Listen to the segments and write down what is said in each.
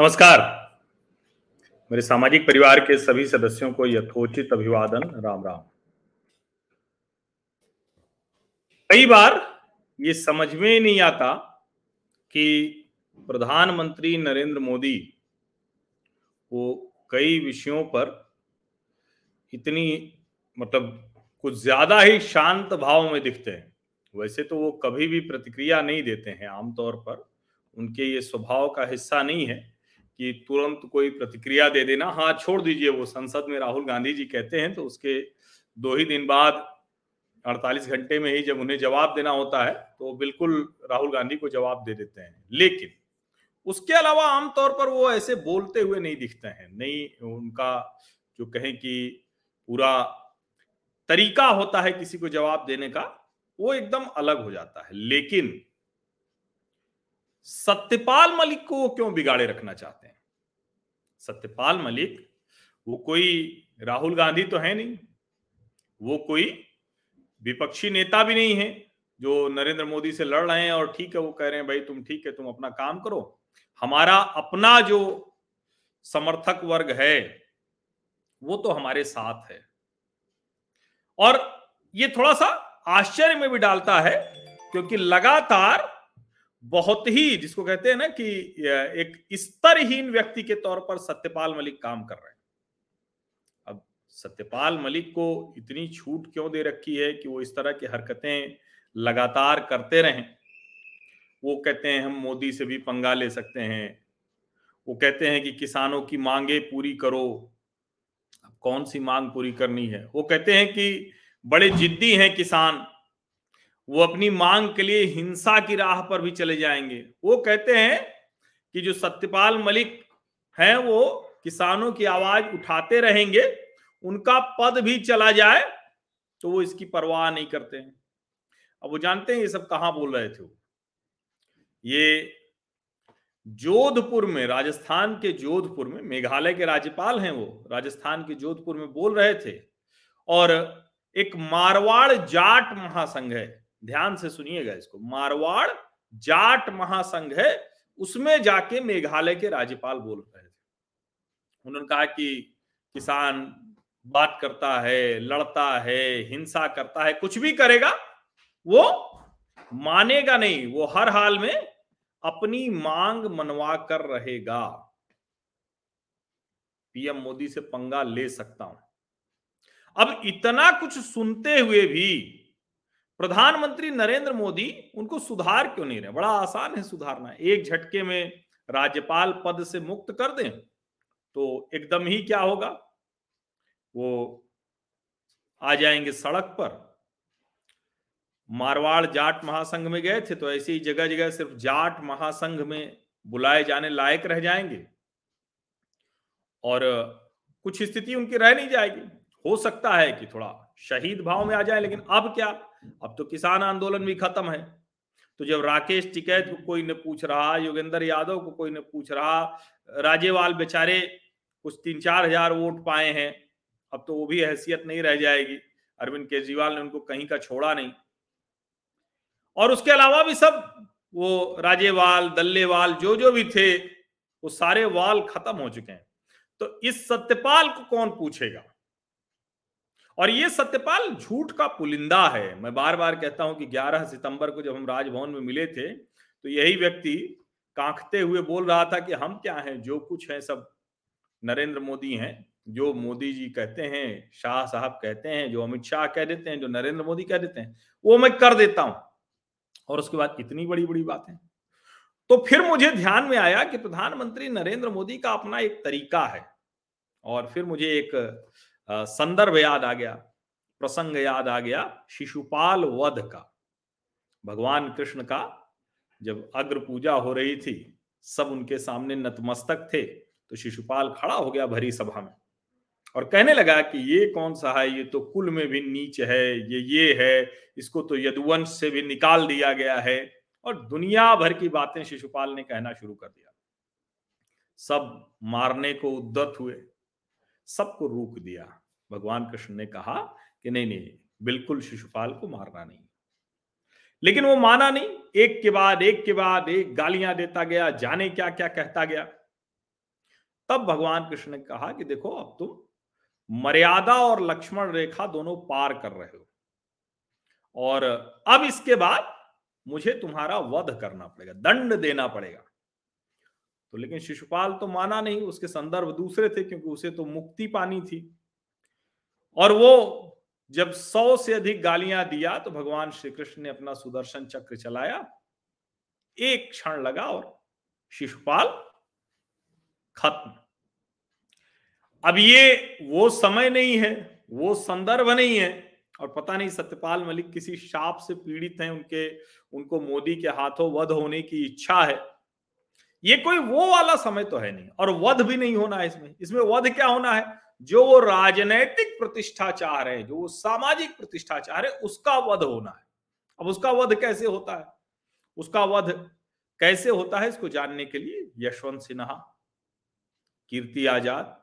नमस्कार। मेरे सामाजिक परिवार के सभी सदस्यों को यथोचित अभिवादन। राम राम। कई बार ये समझ में नहीं आता कि प्रधानमंत्री नरेंद्र मोदी वो कई विषयों पर इतनी मतलब कुछ ज़्यादा ही शांत भाव में दिखते हैं। वैसे तो वो कभी भी प्रतिक्रिया नहीं देते हैं, आमतौर पर उनके ये स्वभाव का हिस्सा नहीं है। कि तुरंत कोई प्रतिक्रिया दे देना। हाँ छोड़ दीजिए वो संसद में राहुल गांधी जी कहते हैं तो उसके दो ही दिन बाद 48 घंटे में ही जब उन्हें जवाब देना होता है तो बिल्कुल राहुल गांधी को जवाब दे देते हैं। लेकिन उसके अलावा आमतौर पर वो ऐसे बोलते हुए नहीं दिखते हैं। नहीं, उनका जो कहें कि पूरा तरीका होता है किसी को जवाब देने का, वो एकदम अलग हो जाता है। लेकिन सत्यपाल मलिक को क्यों बिगाड़े रखना चाहते हैं? सत्यपाल मलिक, वो कोई राहुल गांधी तो है नहीं। वो कोई विपक्षी नेता भी नहीं है, जो नरेंद्र मोदी से लड़ रहे हैं और ठीक है, वो कह रहे हैं, भाई, तुम ठीक है, तुम अपना काम करो। हमारा अपना जो समर्थक वर्ग है, वो तो हमारे साथ है। और ये थोड़ा सा आश्चर्य में भी डालता है, क्योंकि लगातार बहुत ही जिसको कहते हैं ना कि एक स्तरहीन व्यक्ति के तौर पर सत्यपाल मलिक काम कर रहे हैं। अब सत्यपाल मलिक को इतनी छूट क्यों दे रखी है कि वो इस तरह की हरकतें लगातार करते रहें? वो कहते हैं, हम मोदी से भी पंगा ले सकते हैं। वो कहते हैं कि, किसानों की मांगे पूरी करो। अब कौन सी मांग पूरी करनी है? वो कहते हैं कि, बड़े जिद्दी हैं किसान। वो अपनी मांग के लिए हिंसा की राह पर भी चले जाएँगे। वो कहते हैं कि जो सत्यपाल मलिक हैं, वो किसानों की आवाज़ उठाते रहेंगे, उनका पद भी चला जाए तो वो इसकी परवाह नहीं करते हैं। अब वो जानते हैं ये सब कहाँ बोल रहे थे ये जोधपुर में, राजस्थान के जोधपुर में, मेघालय के राज्यपाल हैं वो, राजस्थान के जोधपुर में बोल रहे थे, और एक मारवाड़ जाट महासंघ है ध्यान से सुनिएगा इसको, मारवाड़ जाट महासंघ है, उसमें जाके मेघालय के राज्यपाल बोल रहे थे। उन्होंने कहा कि किसान बात करता है, लड़ता है, हिंसा करता है, कुछ भी करेगा, वो मानेगा नहीं, वो हर हाल में अपनी मांग मनवा कर रहेगा। पीएम मोदी से पंगा ले सकता हूँ। अब इतना कुछ सुनते हुए भी प्रधानमंत्री नरेंद्र मोदी उनको सुधार क्यों नहीं रहे? बड़ा आसान है सुधारना। एक झटके में राज्यपाल पद से मुक्त कर दें तो एकदम ही क्या होगा? वो आ जाएँगे सड़क पर। मारवाड़ जाट महासंघ में गए थे तो ऐसी ही जगह जगह सिर्फ़ जाट महासंघ में बुलाए जाने लायक रह जाएँगे। और कुछ स्थिति उनकी रह नहीं जाएगी। हो सकता है कि थोड़ा शहीद भाव में आ जाए, लेकिन अब क्या? अब तो किसान आंदोलन भी खत्म है। तो जब राकेश टिकैत को कोई ने पूछ रहा, योगेंद्र यादव को कोई ने पूछ रहा राजेवाल बेचारे कुछ तीन चार हज़ार वोट पाए हैं, अब तो वो भी हैसियत नहीं रह जाएगी। अरविंद केजरीवाल ने उनको कहीं का छोड़ा नहीं। और उसके अलावा भी सब, वो राजेवाल दल्लेवाल जो जो भी थे, वो सारे वाल खत्म हो चुके हैं। तो इस सत्यपाल को कौन पूछेगा? और ये सत्यपाल झूठ का पुलिंदा है। मैं बार बार कहता हूँ कि 11 सितंबर को जब हम राजभवन में मिले थे तो यही व्यक्ति कांखते हुए बोल रहा था कि हम क्या हैं, जो कुछ है सब नरेंद्र मोदी हैं, जो मोदी जी कहते हैं, शाह साहब कहते हैं, जो अमित शाह कह देते हैं, जो नरेंद्र मोदी कह देते हैं, वो मैं कर देता हूँ। और उसके बाद इतनी बड़ी बड़ी बातें। तो फिर मुझे ध्यान में आया कि प्रधानमंत्री नरेंद्र मोदी का अपना एक तरीका है। और फिर मुझे एक संदर्भ याद आ गया, प्रसंग याद आ गया, शिशुपाल वध का। भगवान कृष्ण का जब अग्र पूजा हो रही थी, सब उनके सामने नतमस्तक थे तो शिशुपाल खड़ा हो गया भरी सभा में और कहने लगा कि ये कौन सा है? ये तो कुल में भी नीच है, ये ये है, इसको तो यदुवंश से भी निकाल दिया गया है और दुनिया भर की बातें शिशुपाल ने कहना शुरू कर दिया। सब मारने को उद्दत हुए, सबको रोक दिया। भगवान कृष्ण ने कहा कि नहीं नहीं, बिल्कुल शिशुपाल को मारना नहीं। लेकिन वो माना नहीं। एक के बाद, एक के बाद, एक गालियाँ देता गया, जाने क्या क्या कहता गया। तब भगवान कृष्ण ने कहा कि देखो, अब तुम मर्यादा और लक्ष्मण रेखा दोनों पार कर रहे हो। और अब इसके बाद मुझे तुम्हारा वध करना पड़ेगा, दंड देना पड़ेगा। तो लेकिन शिशुपाल तो माना नहीं, उसके संदर्भ दूसरे थे क्योंकि उसे तो मुक्ति पानी थी। और वो जब सौ से अधिक गालियाँ दिया तो भगवान श्री कृष्ण ने अपना सुदर्शन चक्र चलाया। एक क्षण लगा और शिशुपाल खत्म। अब ये वो समय नहीं है, वो संदर्भ नहीं है और पता नहीं सत्यपाल मलिक किसी शाप से पीड़ित हैं, उनके, उनको मोदी के हाथों वध होने की इच्छा है। ये कोई वो वाला समय तो है नहीं और वध भी नहीं होना है इसमें। इसमें वध क्या होना है? जो वो राजनैतिक प्रतिष्ठा चाह रहे हैं, जो वो सामाजिक प्रतिष्ठा चाह रहे हैं, उसका वध होना है। अब उसका वध कैसे होता है? उसका वध कैसे होता है, इसको जानने के लिए यशवंत सिन्हा, कीर्ति आज़ाद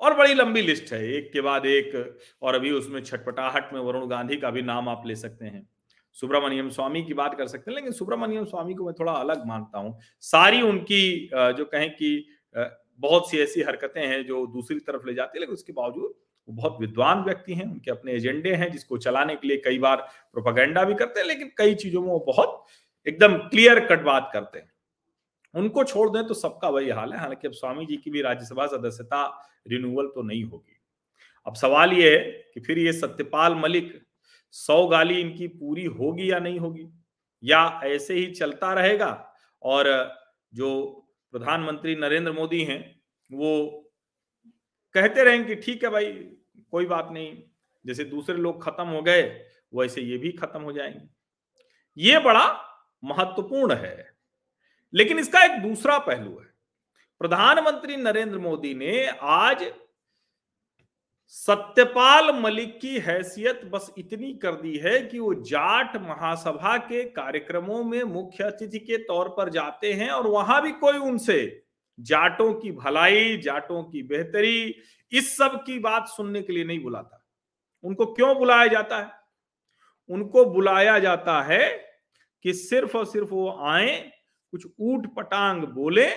और बड़ी लंबी लिस्ट है। एक के बाद एक और अभी उसमें छटपटाहट में वरुण गांधी का भी नाम आप ले सकते हैं। सुब्रमण्यम स्वामी की बात कर सकते हैं, लेकिन सुब्रमण्यम स्वामी को मैं थोड़ा अलग मानता हूँ। सारी उनकी जो कहें कि बहुत सी ऐसी हरकतें हैं जो दूसरी तरफ़ ले जाती है, लेकिन उसके बावजूद वो बहुत विद्वान व्यक्ति हैं, उनके अपने एजेंडे हैं, जिसको चलाने के लिए कई बार प्रोपागेंडा भी करते हैं, लेकिन कई चीज़ों में वो बहुत एकदम क्लियर कट बात करते हैं। उनको छोड़ दें तो सबका वही हाल है, हालाँकि अब स्वामी जी की भी राज्यसभा सदस्यता रिन्यूअल तो नहीं होगी। अब सवाल ये है कि फिर ये सत्यपाल मलिक सौ गाली इनकी पूरी होगी या नहीं होगी? या ऐसे ही चलता रहेगा? और जो प्रधानमंत्री नरेंद्र मोदी हैं, वो कहते रहेंगे कि ठीक है भाई, कोई बात नहीं, जैसे दूसरे लोग खत्म हो गए, वैसे ये भी खत्म हो जाएँगे। ये बड़ा महत्वपूर्ण है। लेकिन इसका एक दूसरा पहलू है। प्रधानमंत्री नरेंद्र मोदी ने आज सत्यपाल मलिक की हैसियत बस इतनी कर दी है कि वो जाट महासभा के कार्यक्रमों में मुख्य अतिथि के तौर पर जाते हैं और वहाँ भी कोई उनसे जाटों की भलाई, जाटों की बेहतरी, इस सब की बात सुनने के लिए नहीं बुलाता। उनको क्यों बुलाया जाता है? उनको बुलाया जाता है कि सिर्फ़ और सिर्फ़ वो आए, कुछ ऊट पटांग बोले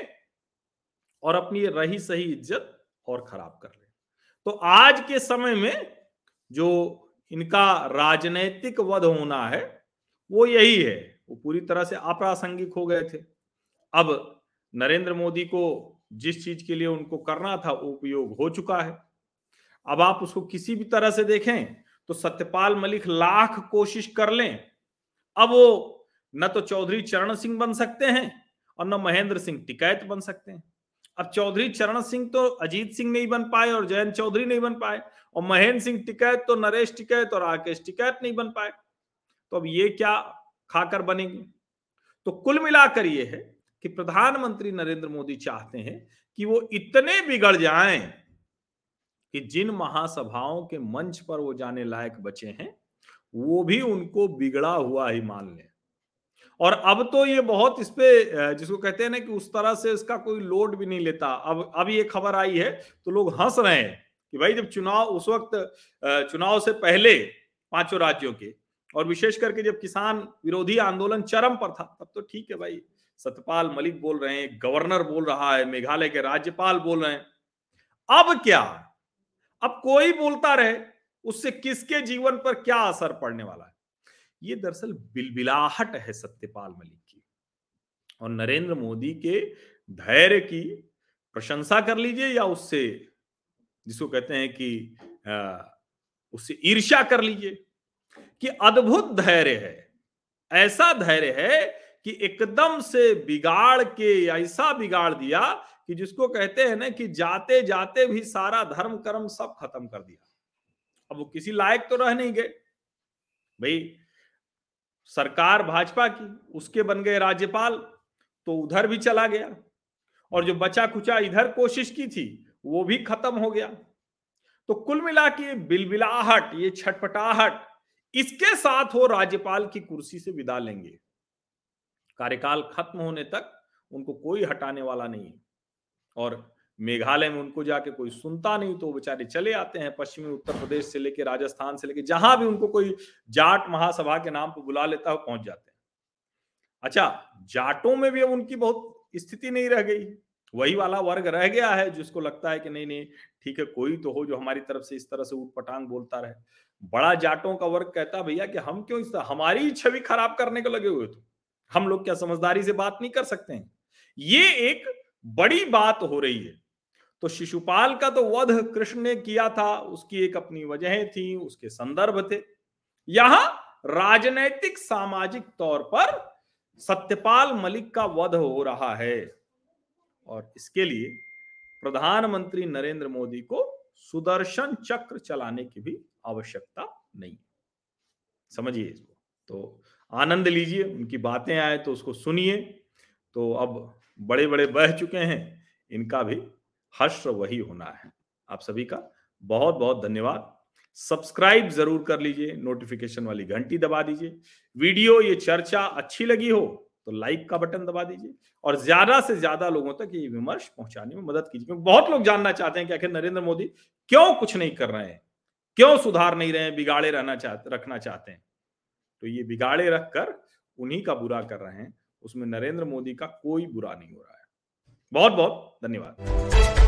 और अपनी रही सही इज़्ज़त और खराब कर ले। तो आज के समय में जो इनका राजनैतिक वध होना है, वो यही है। वो पूरी तरह से अप्रासंगिक हो गए थे। अब नरेंद्र मोदी को जिस चीज़ के लिए उनको करना था उपयोग हो चुका है। अब आप उसको किसी भी तरह से देखें तो सत्यपाल मलिक लाख कोशिश कर लें। अब वो न तो चौधरी चरण सिंह बन सकते हैं और न महेंद्र सिंह टिकैत बन सकते हैं। अब चौधरी चरण सिंह तो अजीत सिंह नहीं बन पाए और जयंत चौधरी नहीं बन पाए और महेंद्र सिंह टिकैत तो नरेश टिकैत और राकेश टिकैत नहीं बन पाए। तो अब ये क्या खाकर बनेगी? तो कुल मिलाकर ये है कि प्रधानमंत्री नरेंद्र मोदी चाहते हैं कि वो इतने बिगड़ जाएँ कि जिन महासभाओं के मंच पर वो जाने लायक बचे हैं, वो भी उनको बिगड़ा हुआ ही मान लें। और अब तो ये बहुत इस पे जिसको कहते हैं ना कि उस तरह से इसका कोई लोड भी नहीं लेता। अब अब ये खबर आई है तो लोग हंस रहे हैं कि भाई जब चुनाव, उस वक्त चुनाव से पहले पाँचों राज्यों के और विशेष करके जब किसान विरोधी आंदोलन चरम पर था, तब तो ठीक है भाई। सतपाल मलिक बोल रहे हैं, गवर्नर बोल रहा है, मेघालय के राज्यपाल बोल रहे हैं। अब क्या? अब कोई बोलता रहे, उससे किसके जीवन पर क्या असर पड़ने वाला है? ये दरअसल बिलबिलाहट है सत्यपाल मलिक की। और नरेंद्र मोदी के धैर्य की प्रशंसा कर लीजिए या उससे, जिसको कहते हैं कि उससे ईर्ष्या कर लीजिए कि अद्भुत धैर्य है। ऐसा धैर्य है कि एकदम से बिगाड़ के ऐसा बिगाड़ दिया कि जिसको कहते हैं ना कि जाते जाते भी सारा धर्म कर्म सब खत्म कर दिया। अब वो किसी लायक तो रह नहीं गए। भाई सरकार भाजपा की, उसके बन गए राज्यपाल तो उधर भी चला गया। और जो बचा कुचा इधर कोशिश की थी, वो भी खत्म हो गया। तो कुल मिला के बिलबिलाहट, ये छटपटाहट, इसके साथ वो राज्यपाल की कुर्सी से विदा लेंगे। कार्यकाल खत्म होने तक उनको कोई हटाने वाला नहीं है। और मेघालय में उनको जाके कोई सुनता नहीं तो बेचारे चले आते हैं पश्चिमी उत्तर प्रदेश से लेके राजस्थान से लेके, जहाँ भी उनको कोई जाट महासभा के नाम पर बुला लेता है, पहुँच जाते हैं। अच्छा जाटों में भी अब उनकी बहुत स्थिति नहीं रह गई। वही वाला वर्ग रह गया है, जिसको लगता है कि नहीं नहीं, ठीक है, कोई तो हो जो हमारी तरफ़ से इस तरह से ऊट पटांग बोलता रहे। बड़ा जाटों का वर्ग कहता भैया, कि हम क्यों इस हमारी छवि खराब करने को लगे हुए तो हम लोग क्या समझदारी से बात नहीं कर सकते हैं? ये एक बड़ी बात हो रही है। तो शिशुपाल का तो वध कृष्ण ने किया था, उसकी एक अपनी वजह थी, उसके संदर्भ थे। यहाँ राजनैतिक सामाजिक तौर पर सत्यपाल मलिक का वध हो रहा है और इसके लिए प्रधानमंत्री नरेंद्र मोदी को सुदर्शन चक्र चलाने की भी आवश्यकता नहीं समझिए इसको। तो आनंद लीजिए, उनकी बातें आए तो उसको सुनिए। तो अब बड़े बड़े बह चुके हैं, इनका भी हर्ष वही होना है। आप सभी का बहुत बहुत धन्यवाद। सब्सक्राइब ज़रूर कर लीजिए, नोटिफिकेशन वाली घंटी दबा दीजिए। वीडियो, ये चर्चा अच्छी लगी हो तो लाइक का बटन दबा दीजिए और ज़्यादा से ज़्यादा लोगों तक ये विमर्श पहुँचाने में मदद कीजिए। क्योंकि बहुत लोग जानना चाहते हैं कि आखिर नरेंद्र मोदी क्यों कुछ नहीं कर रहे हैं? क्यों सुधार नहीं रहे हैं, बिगाड़े रहना चाहते, रखना चाहते हैं? तो ये बिगाड़े रखकर उन्हीं का बुरा कर रहे हैं, उसमें नरेंद्र मोदी का कोई बुरा नहीं हो रहा है। बहुत बहुत धन्यवाद।